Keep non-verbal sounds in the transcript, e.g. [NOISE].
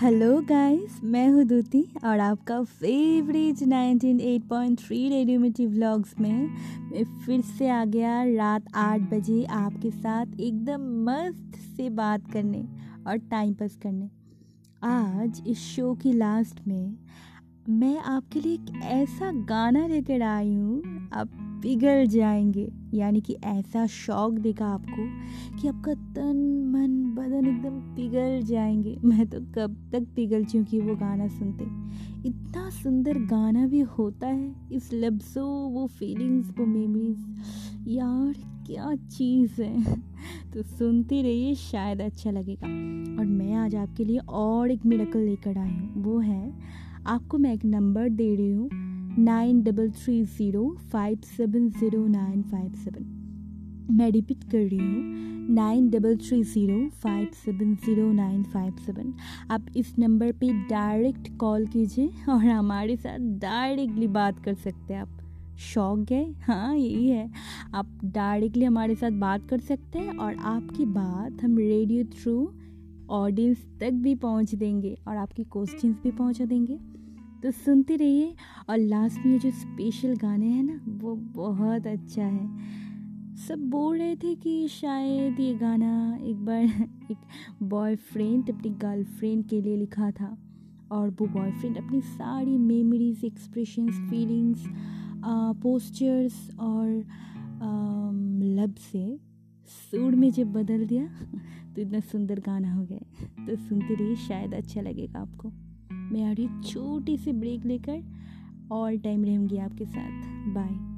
Hello guys, मैं हूँ दूती और आपका फेवरेट 98.3 रेडियोमेटिव व्लॉग्स में मैं फिर से आ गया रात आठ बजे आपके साथ एकदम मस्त से बात करने और टाइम पास करने। आज इस शो की लास्ट में मैं आपके लिए एक ऐसा गाना लेकर आई हूँ। आप पिघल जाएँगे। यानी कि ऐसा शौक देगा आपको कि आपका तन, मन, बदन एकदम पिघल जाएँगे। [LAUGHS] मैं तो कब तक पिघल चुकी वो गाना सुनते। इतना सुंदर गाना भी होता है, इस लफ्ज़ों, वो फीलिंग्स वो मेमोरीज यार, क्या चीज़ है। [LAUGHS] तो सुनते रहिए, शायद अच्छा लगेगा। और मैं आज आपके लिए और एक मिड़कल लेकर आई हूँ। वो है, आपको मैं एक नंबर दे रही हूँ। Nine double three zero five seven zero nine five seven. मैं रिपीट कर रही हूँ, nine double three zero five seven zero nine five seven. आप इस नंबर पे डायरेक्ट कॉल कीजिए और हमारे साथ डायरेक्टली बात कर सकते हैं। आप शौक है? हाँ यही है। आप डायरेक्टली हमारे साथ बात कर सकते हैं और आपकी बात हम रेडियो थ्रू ऑडियंस तक भी पहुँच देंगे और आपकी क्वेश्चंस भी पहुँचा देंगे। तो सुनते रहिए और लास्ट में ये जो स्पेशल गाने हैं ना, वो बहुत अच्छा है। सब बोल रहे थे कि शायद ये गाना एक बार [LAUGHS] एक बॉयफ्रेंड अपनी गर्लफ्रेंड के लिए लिखा था। और वो बॉयफ्रेंड अपनी सारी मेमोरीज एक्सप्रेशंस फीलिंग्स पोस्चर्स और लब से सुर में जब बदल दिया [LAUGHS] तो इतना सुंदर गाना हो गया तो सुनते रहिए, शायद अच्छा लगेगा आपको। मैं आ रही छोटी सी ब्रेक लेकर। ऑल टाइम रहूँगी आपके साथ। बाय